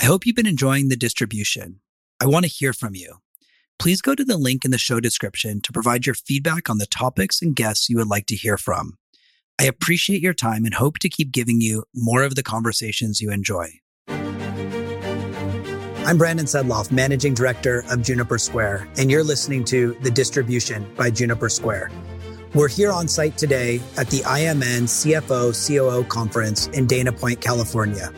I hope you've been enjoying the distribution. I want to hear from you. Please go to the link in the show description to provide your feedback on the topics and guests you would like to hear from. I appreciate your time and hope to keep giving you more of the conversations you enjoy. I'm Brandon Sedloff, Managing Director of Juniper Square, and you're listening to The Distribution by Juniper Square. We're here on site today at the IMN CFO COO conference in Dana Point, California.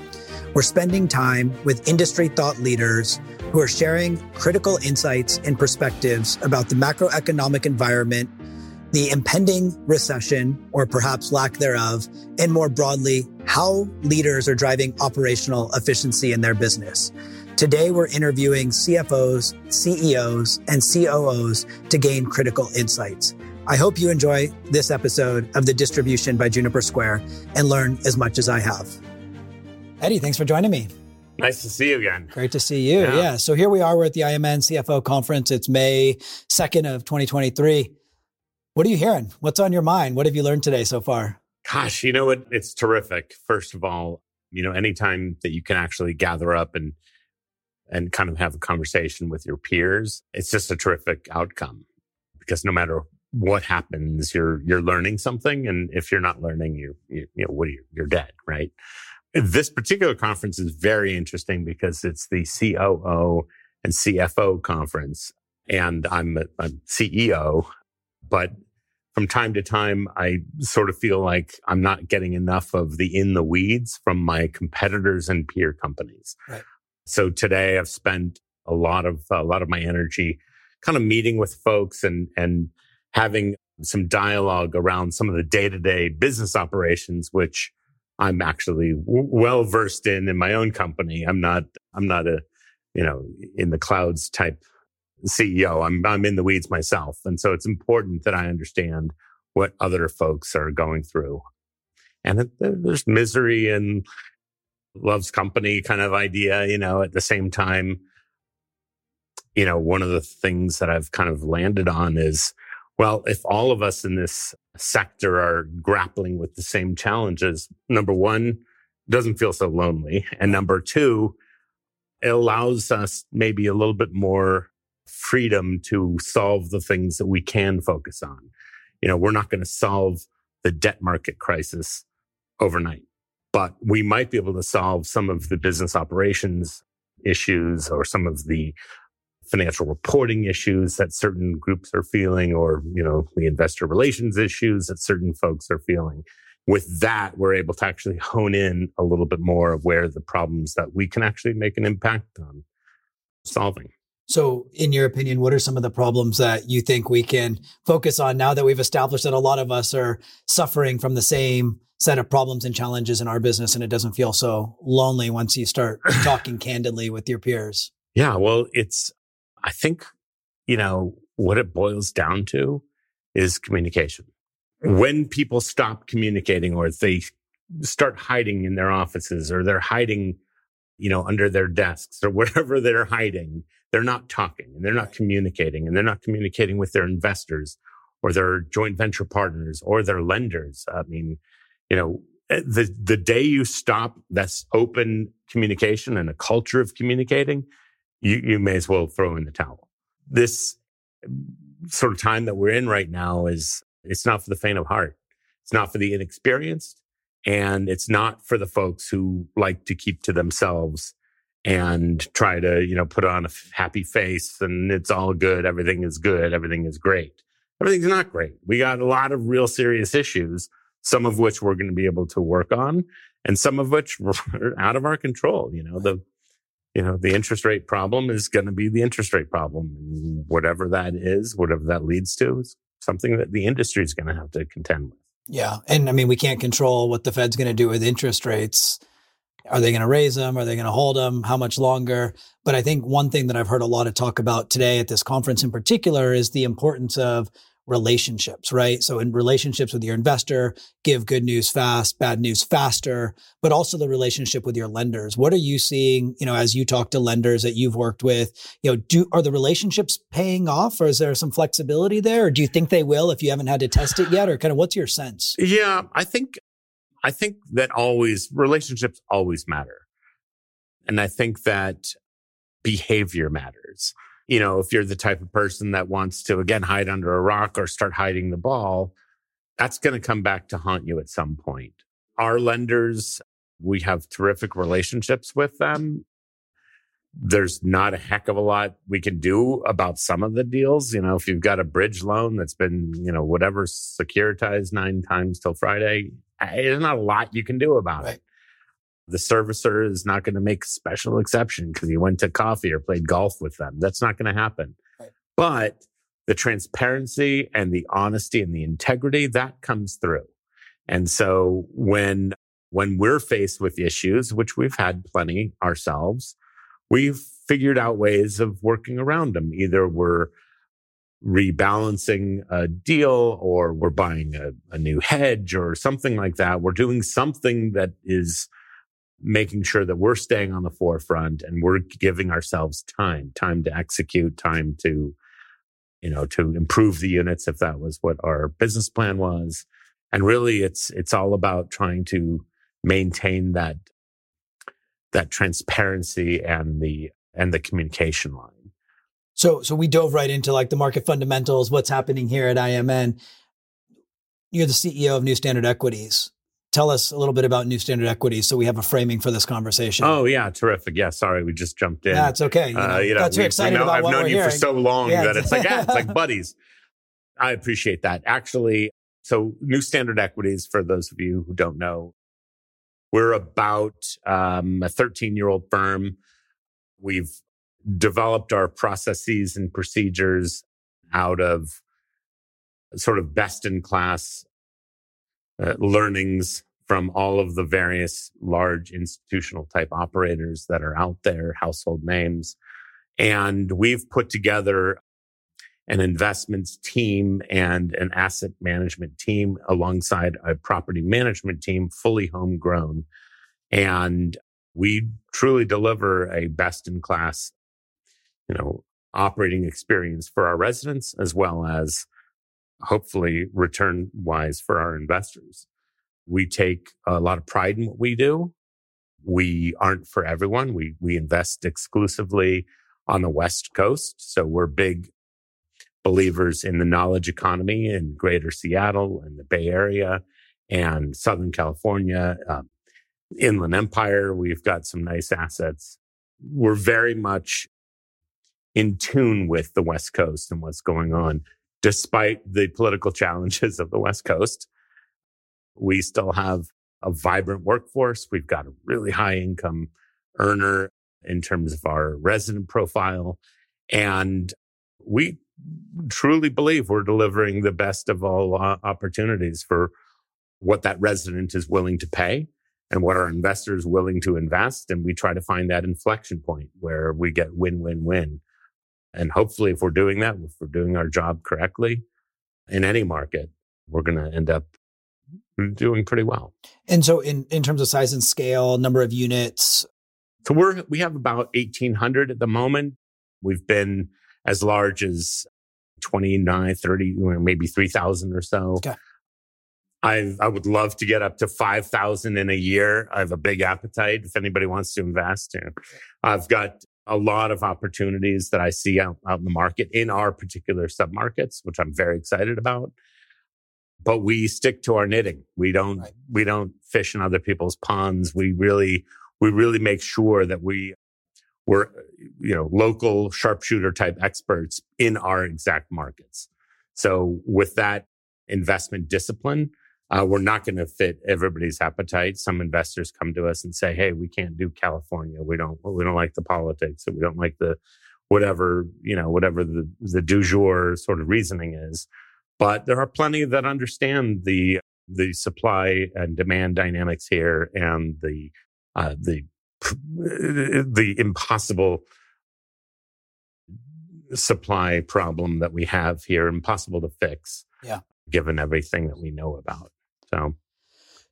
We're spending time with industry thought leaders who are sharing critical insights and perspectives about the macroeconomic environment, the impending recession, or perhaps lack thereof, and more broadly, how leaders are driving operational efficiency in their business. Today, we're interviewing CFOs, CEOs, and COOs to gain critical insights. I hope you enjoy this episode of The Distribution by Juniper Square and learn as much as I have. Eddie, thanks for joining me. Nice to see you again. Great to see you. Yeah. yeah. So here we are. We're at the IMN CFO conference. It's May 2nd of 2023. What are you hearing? What's on your mind? What have you learned today so far? Gosh, you know what? It's terrific. First of all, you know, anytime that you can actually gather up and and kind of have a conversation with your peers, it's just a terrific outcome because no matter what happens, you're you're learning something, and if you're not learning, you you, you know what you, you're dead, right? This particular conference is very interesting because it's the COO and CFO conference. And I'm a, a CEO, but from time to time, I sort of feel like I'm not getting enough of the in the weeds from my competitors and peer companies. Right. So today I've spent a lot of, a lot of my energy kind of meeting with folks and, and having some dialogue around some of the day to day business operations, which I'm actually w- well versed in in my own company. I'm not, I'm not a, you know, in the clouds type CEO. I'm, I'm in the weeds myself. And so it's important that I understand what other folks are going through. And there's misery and loves company kind of idea, you know, at the same time, you know, one of the things that I've kind of landed on is, well, if all of us in this sector are grappling with the same challenges, number one, doesn't feel so lonely. And number two, it allows us maybe a little bit more freedom to solve the things that we can focus on. You know, we're not going to solve the debt market crisis overnight, but we might be able to solve some of the business operations issues or some of the financial reporting issues that certain groups are feeling or, you know, the investor relations issues that certain folks are feeling. With that, we're able to actually hone in a little bit more of where the problems that we can actually make an impact on solving. So, in your opinion, what are some of the problems that you think we can focus on now that we've established that a lot of us are suffering from the same set of problems and challenges in our business and it doesn't feel so lonely once you start talking candidly with your peers? Yeah, well, it's I think, you know, what it boils down to is communication. When people stop communicating or they start hiding in their offices or they're hiding, you know, under their desks or wherever they're hiding, they're not talking and they're not communicating and they're not communicating with their investors or their joint venture partners or their lenders. I mean, you know, eh, the, the day you stop that's open communication and a culture of communicating, you, you may as well throw in the towel. This sort of time that we're in right now is, it's not for the faint of heart. It's not for the inexperienced and it's not for the folks who like to keep to themselves and try to, you know, put on a happy face and it's all good. Everything is good. Everything is great. Everything's not great. We got a lot of real serious issues, some of which we're going to be able to work on and some of which are out of our control. You know, the you know, the interest rate problem is going to be the interest rate problem. Whatever that is, whatever that leads to is something that the industry is going to have to contend with. Yeah. And I mean, we can't control what the Fed's going to do with interest rates. Are they going to raise them? Are they going to hold them? How much longer? But I think one thing that I've heard a lot of talk about today at this conference in particular is the importance of relationships, right? So in relationships with your investor, give good news fast, bad news faster, but also the relationship with your lenders. What are you seeing, you know, as you talk to lenders that you've worked with, you know, do, are the relationships paying off or is there some flexibility there? Or do you think they will if you haven't had to test it yet? Or kind of what's your sense? Yeah, I think, I think that always relationships always matter. And I think that behavior matters. You know, if you're the type of person that wants to, again, hide under a rock or start hiding the ball, that's going to come back to haunt you at some point. Our lenders, we have terrific relationships with them. There's not a heck of a lot we can do about some of the deals. You know, if you've got a bridge loan that's been, you know, whatever securitized nine times till Friday, eh, there's not a lot you can do about right. it. The servicer is not going to make a special exception because you went to coffee or played golf with them. That's not going to happen. Right. But the transparency and the honesty and the integrity that comes through. And so when when we're faced with issues, which we've had plenty ourselves, we've figured out ways of working around them. Either we're rebalancing a deal or we're buying a, a, new hedge or something like that. We're doing something that is making sure that we're staying on the forefront and we're giving ourselves time, time to execute, time to, you know, to improve the units if that was what our business plan was. And really it's, it's all about trying to maintain that, that transparency and the, and the communication line. So, so we dove right into like the market fundamentals, what's happening here at IMN. You're the CEO of New Standard Equities. Tell us a little bit about New Standard Equities so we have a framing for this conversation. Oh, yeah, terrific. Yeah, sorry, we just jumped in. That's okay. You uh, know, uh, you know, we, excited know, about I've what known we're you hearing. for so long yeah, that it's like, yeah, it's like buddies. I appreciate that. Actually, so New Standard Equities, for those of you who don't know, we're about um, a 13 year old firm. We've developed our processes and procedures out of sort of best in class uh, learnings from all of the various large institutional type operators that are out there, household names. And we've put together an investments team and an asset management team alongside a property management team, fully homegrown. And we truly deliver a best in class you know, operating experience for our residents as well as hopefully return wise for our investors. We take a lot of pride in what we do. We aren't for everyone. We, we invest exclusively on the West Coast. So we're big believers in the knowledge economy in greater Seattle and the Bay Area and Southern California, um, Inland Empire. We've got some nice assets. We're very much in tune with the West Coast and what's going on. Despite the political challenges of the West Coast, we still have a vibrant workforce. We've got a really high income earner in terms of our resident profile. And we truly believe we're delivering the best of all uh, opportunities for what that resident is willing to pay and what our investors willing to invest. And we try to find that inflection point where we get win, win, win. And hopefully, if we're doing that, if we're doing our job correctly in any market, we're going to end up doing pretty well. And so, in, in terms of size and scale, number of units, so we're we have about eighteen hundred at the moment. We've been as large as 29, 30, maybe 3,000 or so. Okay. I I would love to get up to 5,000 in a year. I have a big appetite if anybody wants to invest. I've got a lot of opportunities that I see out, out in the market in our particular submarkets, which I'm very excited about. But we stick to our knitting. We don't right. we don't fish in other people's ponds. We really we really make sure that we we're you know local sharpshooter type experts in our exact markets. So with that investment discipline, uh, we're not going to fit everybody's appetite. Some investors come to us and say, "Hey, we can't do California. We don't. We don't like the politics. we don't like the whatever you know, whatever the the du jour sort of reasoning is." But there are plenty that understand the the supply and demand dynamics here and the uh, the the impossible supply problem that we have here, impossible to fix. Yeah. Given everything that we know about. So,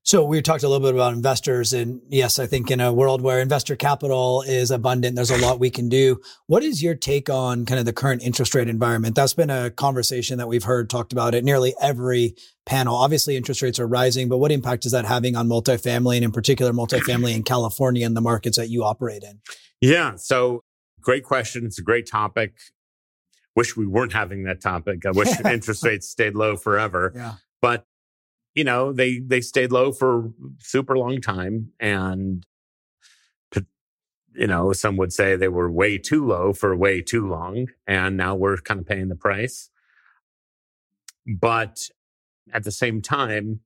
So we talked a little bit about investors and yes, I think in a world where investor capital is abundant, there's a lot we can do. What is your take on kind of the current interest rate environment? That's been a conversation that we've heard talked about at nearly every panel. Obviously interest rates are rising, but what impact is that having on multifamily and in particular multifamily in California and the markets that you operate in? Yeah. So great question. It's a great topic. Wish we weren't having that topic. I wish interest rates stayed low forever. Yeah. But you know, they they stayed low for super long time and you know, some would say they were way too low for way too long and now we're kind of paying the price. But at the same time,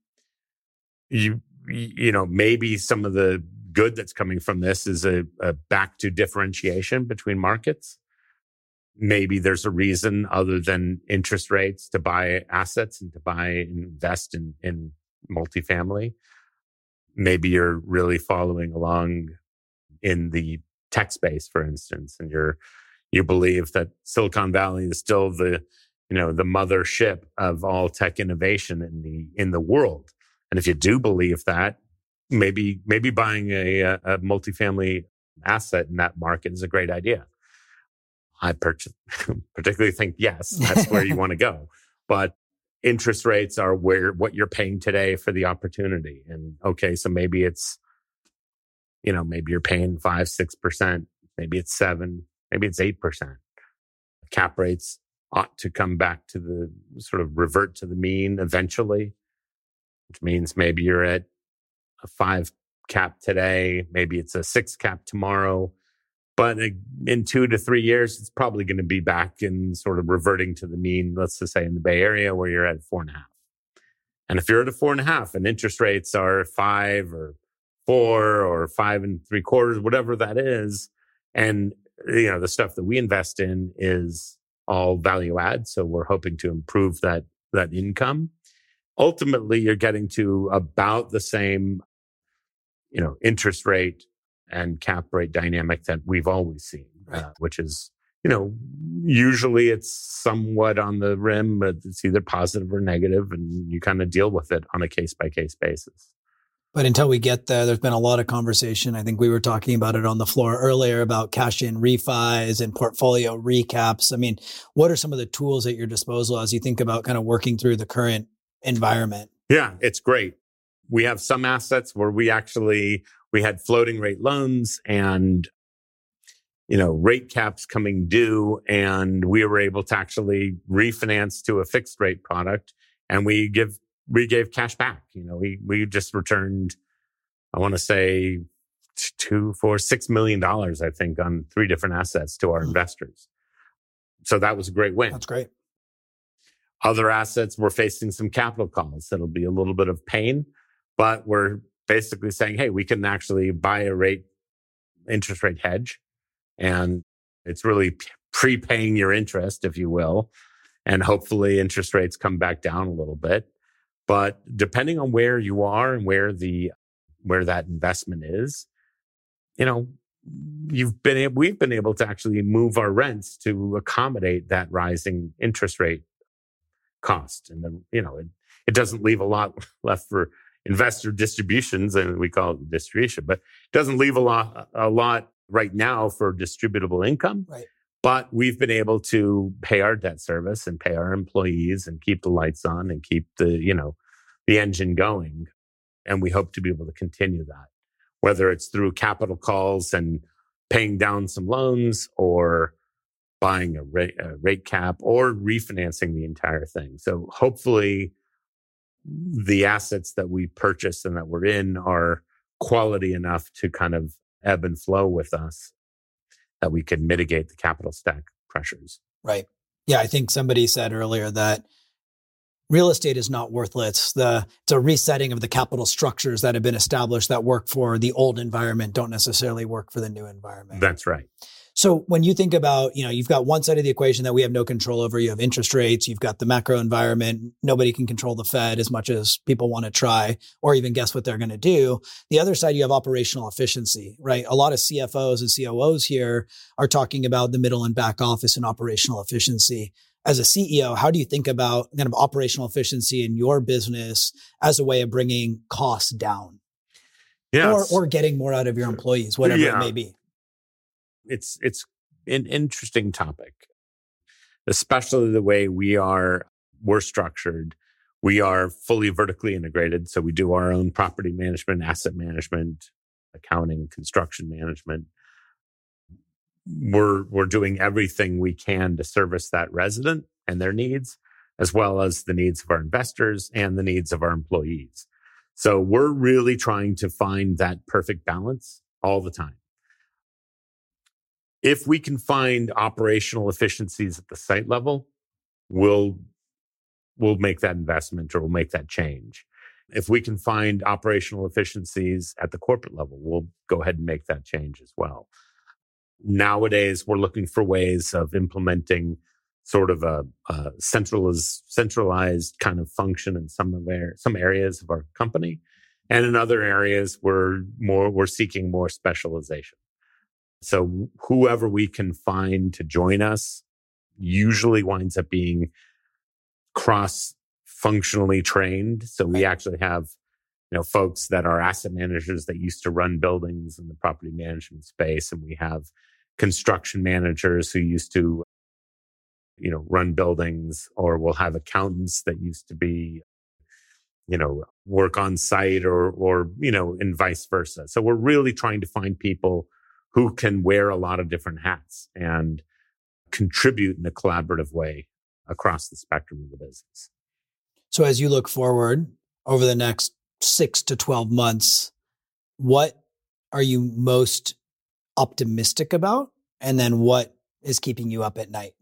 you you know, maybe some of the good that's coming from this is a, a back to differentiation between markets maybe there's a reason other than interest rates to buy assets and to buy and invest in, in multifamily. Maybe you're really following along in the tech space, for instance, and you're you believe that Silicon Valley is still the you know the mothership of all tech innovation in the in the world. And if you do believe that, maybe maybe buying a, a multifamily asset in that market is a great idea. I particularly think yes, that's where you want to go. But interest rates are where what you're paying today for the opportunity. And okay, so maybe it's, you know, maybe you're paying five, six percent, maybe it's seven, maybe it's eight percent. Cap rates ought to come back to the sort of revert to the mean eventually, which means maybe you're at a five cap today, maybe it's a six cap tomorrow but in two to three years, it's probably going to be back in sort of reverting to the mean, let's just say in the Bay Area where you're at four and a half. And if you're at a four and a half and interest rates are five or four or five and three quarters, whatever that is, and you know, the stuff that we invest in is all value add. So we're hoping to improve that, that income. Ultimately, you're getting to about the same, you know, interest rate and cap rate dynamic that we've always seen, right. uh, which is, you know, usually it's somewhat on the rim, but it's either positive or negative, and you kind of deal with it on a case by case basis. But until we get there, there's been a lot of conversation. I think we were talking about it on the floor earlier about cash in refis and portfolio recaps. I mean, what are some of the tools at your disposal as you think about kind of working through the current environment? Yeah, it's great. We have some assets where we actually we had floating rate loans and you know rate caps coming due and we were able to actually refinance to a fixed rate product and we give we gave cash back. You know we we just returned i want to say two four six million dollars i think on three different assets to our mm-hmm. investors. So that was a great win. That's great. Other assets we're facing some capital calls. That'll be a little bit of pain but we're basically saying, hey, we can actually buy a rate interest rate hedge. And it's really prepaying your interest, if you will. And hopefully interest rates come back down a little bit. But depending on where you are and where the where that investment is, you know, you've been able, we've been able to actually move our rents to accommodate that rising interest rate cost. And then, you know, it, it doesn't leave a lot left for investor distributions, and we call it distribution, but it doesn't leave a lot, a lot right now for distributable income. Right. But we've been able to pay our debt service and pay our employees and keep the lights on and keep the, you know, the engine going. And we hope to be able to continue that, whether it's through capital calls and paying down some loans or buying a rate, a rate cap or refinancing the entire thing. So hopefully the assets that we purchase and that we're in are quality enough to kind of ebb and flow with us that we can mitigate the capital stack pressures. Right. Yeah, I think somebody said earlier that real estate is not worthless. The it's a resetting of the capital structures that have been established that work for the old environment don't necessarily work for the new environment. That's right. So when you think about, you know, you've got one side of the equation that we have no control over. You have interest rates. You've got the macro environment. Nobody can control the Fed as much as people want to try or even guess what they're going to do. The other side, you have operational efficiency, right? A lot of CFOs and COOs here are talking about the middle and back office and operational efficiency. as a CEO, how do you think about kind of operational efficiency in your business as a way of bringing costs down? Yes. Or, or getting more out of your employees, whatever Yeah. it may be. It's it's an interesting topic especially the way we are we're structured. We are fully vertically integrated so we do our own property management asset management accounting construction management. We're we're doing everything we can to service that resident and their needs as well as the needs of our investors and the needs of our employees. So we're really trying to find that perfect balance all the time if we can find operational efficiencies at the site level, we'll we'll make that investment or we'll make that change. If we can find operational efficiencies at the corporate level, we'll go ahead and make that change as well. Nowadays, we're looking for ways of implementing sort of a, a centralized, centralized kind of function in some of our, some areas of our company, and in other areas, we're more we're seeking more specialization. So whoever we can find to join us usually winds up being cross functionally trained. So we actually have, you know, folks that are asset managers that used to run buildings in the property management space. And we have construction managers who used to, you know, run buildings or we'll have accountants that used to be, you know, work on site or, or, you know, and vice versa. So we're really trying to find people who can wear a lot of different hats and contribute in a collaborative way across the spectrum of the business. So as you look forward over the next six to 12 months, what are you most optimistic about? And then what is keeping you up at night?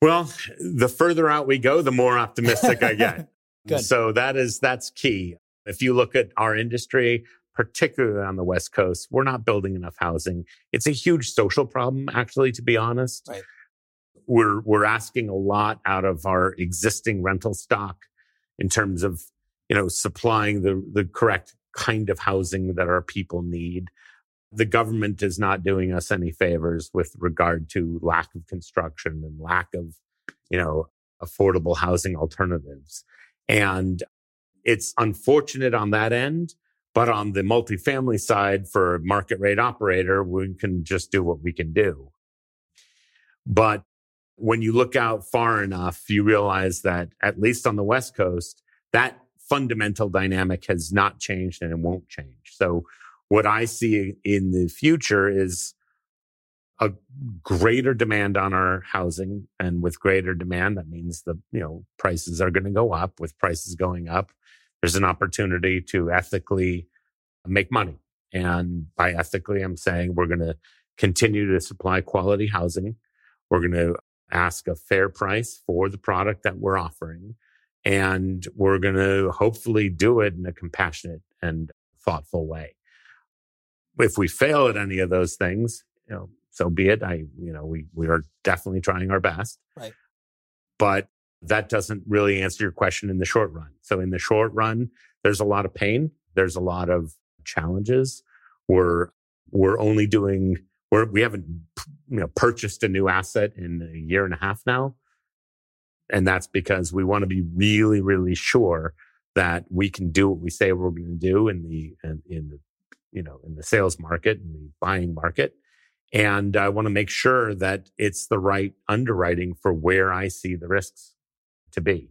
Well, the further out we go, the more optimistic I get. Good. So that is that's key. If you look at our industry, particularly on the West Coast, we're not building enough housing. It's a huge social problem, actually, to be honest. Right. We're we're asking a lot out of our existing rental stock in terms of, you know, supplying the the correct kind of housing that our people need. The government is not doing us any favors with regard to lack of construction and lack of, you know, affordable housing alternatives. And it's unfortunate on that end, but on the multifamily side for market rate operator, we can just do what we can do. But when you look out far enough, you realize that at least on the West Coast, that fundamental dynamic has not changed and it won't change. So what I see in the future is a greater demand on our housing and with greater demand that means the you know prices are going to go up with prices going up there's an opportunity to ethically make money and by ethically i'm saying we're going to continue to supply quality housing we're going to ask a fair price for the product that we're offering and we're going to hopefully do it in a compassionate and thoughtful way if we fail at any of those things you know so be it. I, you know, we, we are definitely trying our best. Right. But that doesn't really answer your question in the short run. So in the short run, there's a lot of pain. There's a lot of challenges. We're, we're only doing, we're, we haven't, you know, purchased a new asset in a year and a half now. And that's because we want to be really, really sure that we can do what we say we're going to do in the, in, in the, you know, in the sales market and the buying market and I want to make sure that it's the right underwriting for where I see the risks to be.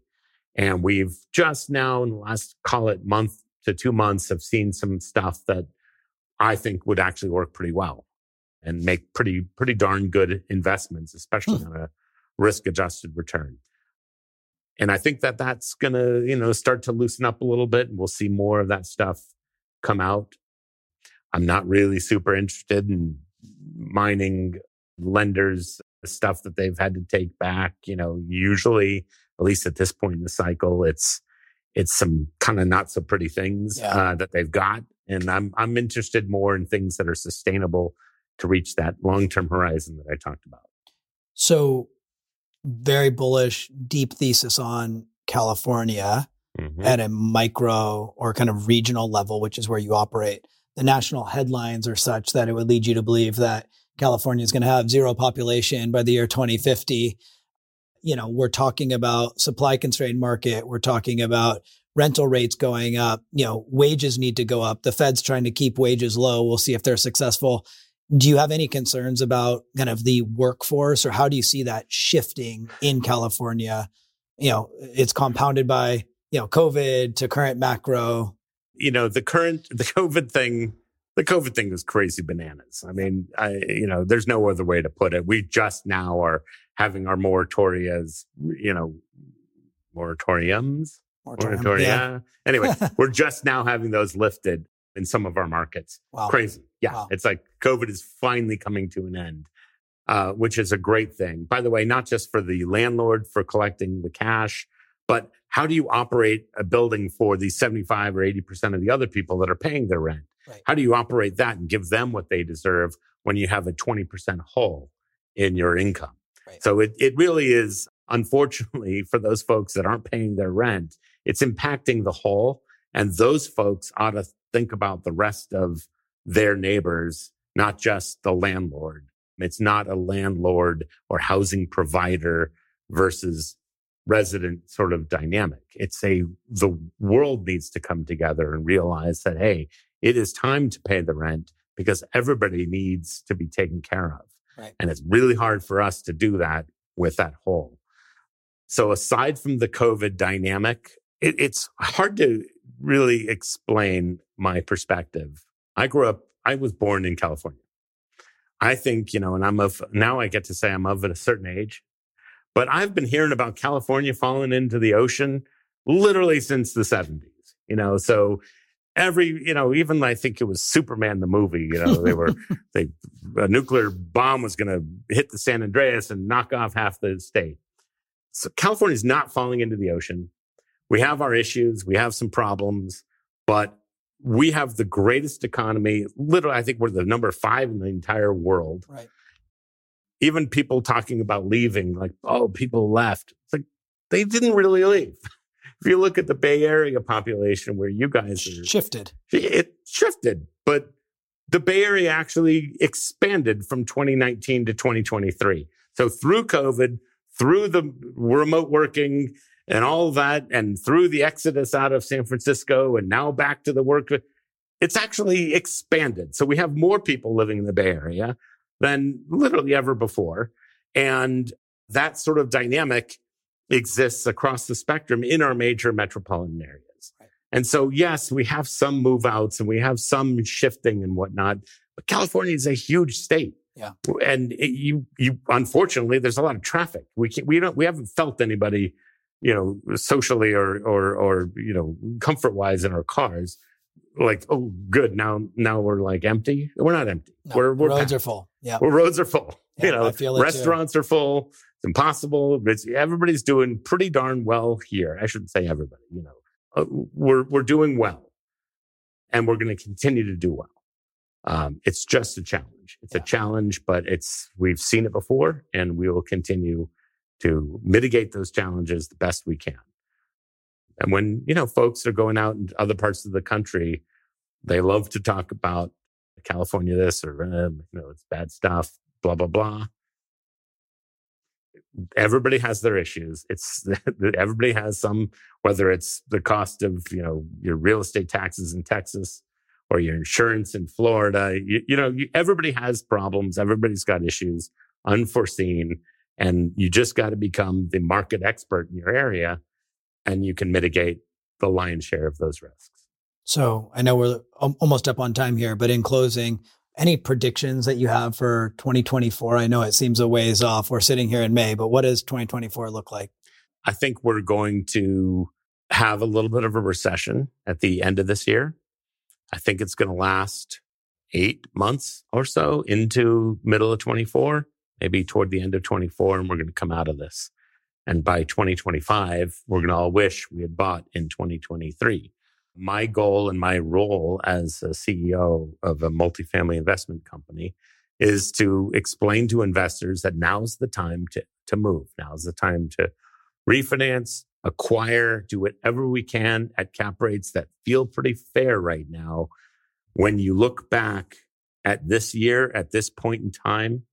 And we've just now in the last, call it month to two months, have seen some stuff that I think would actually work pretty well and make pretty, pretty darn good investments, especially Hmm. on a risk adjusted return. And I think that that's going to, you know, start to loosen up a little bit and we'll see more of that stuff come out. I'm not really super interested in mining lenders stuff that they've had to take back. You know, usually, at least at this point in the cycle, it's it's some kind of not so pretty things Yeah. uh, that they've got, and I'm I'm interested more in things that are sustainable to reach that long term horizon that I talked about. So, very bullish, deep thesis on California Mhm. at a micro or kind of regional level, which is where you operate. The national headlines are such that it would lead you to believe that California is going to have zero population by the year 2050. You know, we're talking about supply constrained market. We're talking about rental rates going up. You know, wages need to go up. The Fed's trying to keep wages low. We'll see if they're successful. Do you have any concerns about kind of the workforce or how do you see that shifting in California? You know, it's compounded by, you know, COVID to current macro. You know, the current, the COVID thing, the COVID thing is crazy bananas. I mean, I, you know, there's no other way to put it. We just now are having our moratorias, you know, moratoriums, Moratorium, moratoria. yeah. Anyway, we're just now having those lifted in some of our markets. Wow. Crazy. Yeah. Wow. It's like COVID is finally coming to an end, uh, which is a great thing. By the way, not just for the landlord for collecting the cash, but how do you operate a building for the 75 or 80% of the other people that are paying their rent? Right. How do you operate that and give them what they deserve when you have a 20% hole in your income? Right. So it, it really is, unfortunately, for those folks that aren't paying their rent, it's impacting the whole. And those folks ought to think about the rest of their neighbors, not just the landlord. It's not a landlord or housing provider versus resident sort of dynamic. It's a, the world needs to come together and realize that, hey, it is time to pay the rent because everybody needs to be taken care of. Right. And it's really hard for us to do that with that whole. So aside from the COVID dynamic, it, it's hard to really explain my perspective. I grew up, I was born in California. I think, you know, and I'm of, now I get to say I'm of at a certain age, but I've been hearing about California falling into the ocean literally since the 70s, you know, so every, you know, even I think it was Superman, the movie, you know, they were, they, a nuclear bomb was going to hit the San Andreas and knock off half the state. So California is not falling into the ocean. We have our issues. We have some problems, but we have the greatest economy. Literally, I think we're the number five in the entire world. Right. Even people talking about leaving, like, oh, people left. It's like they didn't really leave. if you look at the Bay Area population where you guys are, Shifted. it shifted, but the Bay Area actually expanded from 2019 to 2023. So through COVID, through the remote working and all that, and through the exodus out of San Francisco and now back to the work, it's actually expanded. So we have more people living in the Bay Area than literally ever before. And that sort of dynamic exists across the spectrum in our major metropolitan areas. And so, yes, we have some move outs and we have some shifting and whatnot, but California is a huge state. Yeah. And it, you, you, unfortunately, there's a lot of traffic. We can't, we don't, we haven't felt anybody, you know, socially or, or, or, you know, comfort wise in our cars. Like, oh, good. Now, now we're like empty. We're not empty. No, we're, we're roads packed. are full. Yeah. Well, roads are full. Yeah, you know, it too. restaurants are full. It's impossible. It's, everybody's doing pretty darn well here. I shouldn't say everybody. You know, uh, we're we're doing well, and we're going to continue to do well. Um, it's just a challenge. It's Yeah. a challenge, but it's we've seen it before, and we will continue to mitigate those challenges the best we can. And when you know folks are going out in other parts of the country, they love to talk about California this or uh, you know it's bad stuff, blah blah blah. Everybody has their issues. It's everybody has some, whether it's the cost of you know your real estate taxes in Texas or your insurance in Florida. You, you know, you, everybody has problems. Everybody's got issues, unforeseen, and you just got to become the market expert in your area, and you can mitigate the lion's share of those risks. So I know we're almost up on time here, but in closing, any predictions that you have for 2024? I know it seems a ways off. We're sitting here in May, but what does 2024 look like? I think we're going to have a little bit of a recession at the end of this year. I think it's going to last eight months or so into middle of 24, maybe toward the end of 24, and we're going to come out of this. And by 2025, we're going to all wish we had bought in 2023. My goal and my role as a CEO of a multifamily investment company is to explain to investors that now's the time to, to move. Now's the time to refinance, acquire, do whatever we can at cap rates that feel pretty fair right now. When you look back at this year, at this point in time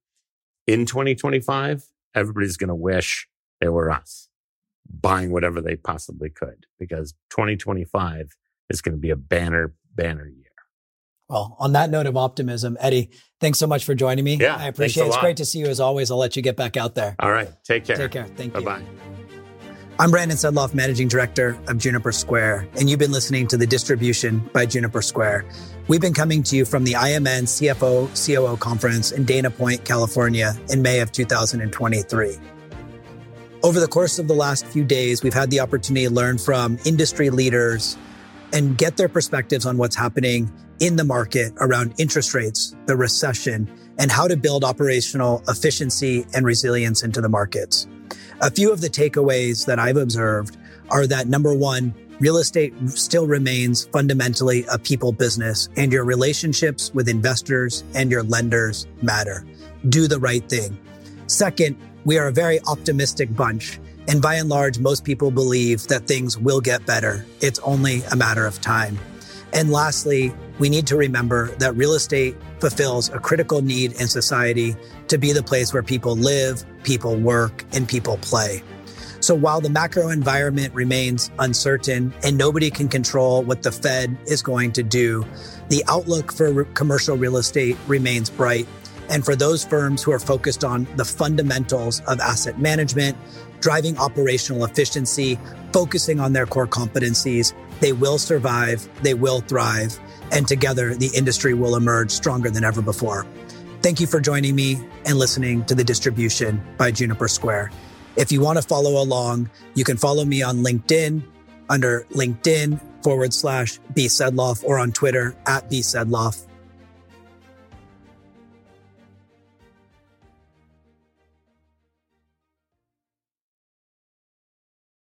in 2025, everybody's going to wish they were us buying whatever they possibly could because 2025 is going to be a banner, banner year. Well, on that note of optimism, Eddie, thanks so much for joining me. Yeah, I appreciate it. It's great to see you as always. I'll let you get back out there. All right. Take care. Take care. Thank you. Bye bye. I'm Brandon Sedloff, Managing Director of Juniper Square, and you've been listening to the distribution by Juniper Square. We've been coming to you from the IMN CFO COO conference in Dana Point, California in May of 2023. Over the course of the last few days, we've had the opportunity to learn from industry leaders and get their perspectives on what's happening in the market around interest rates, the recession, and how to build operational efficiency and resilience into the markets. A few of the takeaways that I've observed are that number one, real estate still remains fundamentally a people business and your relationships with investors and your lenders matter. Do the right thing. Second, we are a very optimistic bunch. And by and large, most people believe that things will get better. It's only a matter of time. And lastly, we need to remember that real estate fulfills a critical need in society to be the place where people live, people work, and people play. So while the macro environment remains uncertain and nobody can control what the Fed is going to do, the outlook for commercial real estate remains bright. And for those firms who are focused on the fundamentals of asset management, driving operational efficiency, focusing on their core competencies, they will survive, they will thrive, and together the industry will emerge stronger than ever before. Thank you for joining me and listening to the distribution by Juniper Square. If you want to follow along, you can follow me on LinkedIn under LinkedIn forward slash B Sedloff or on Twitter at B Sedloff.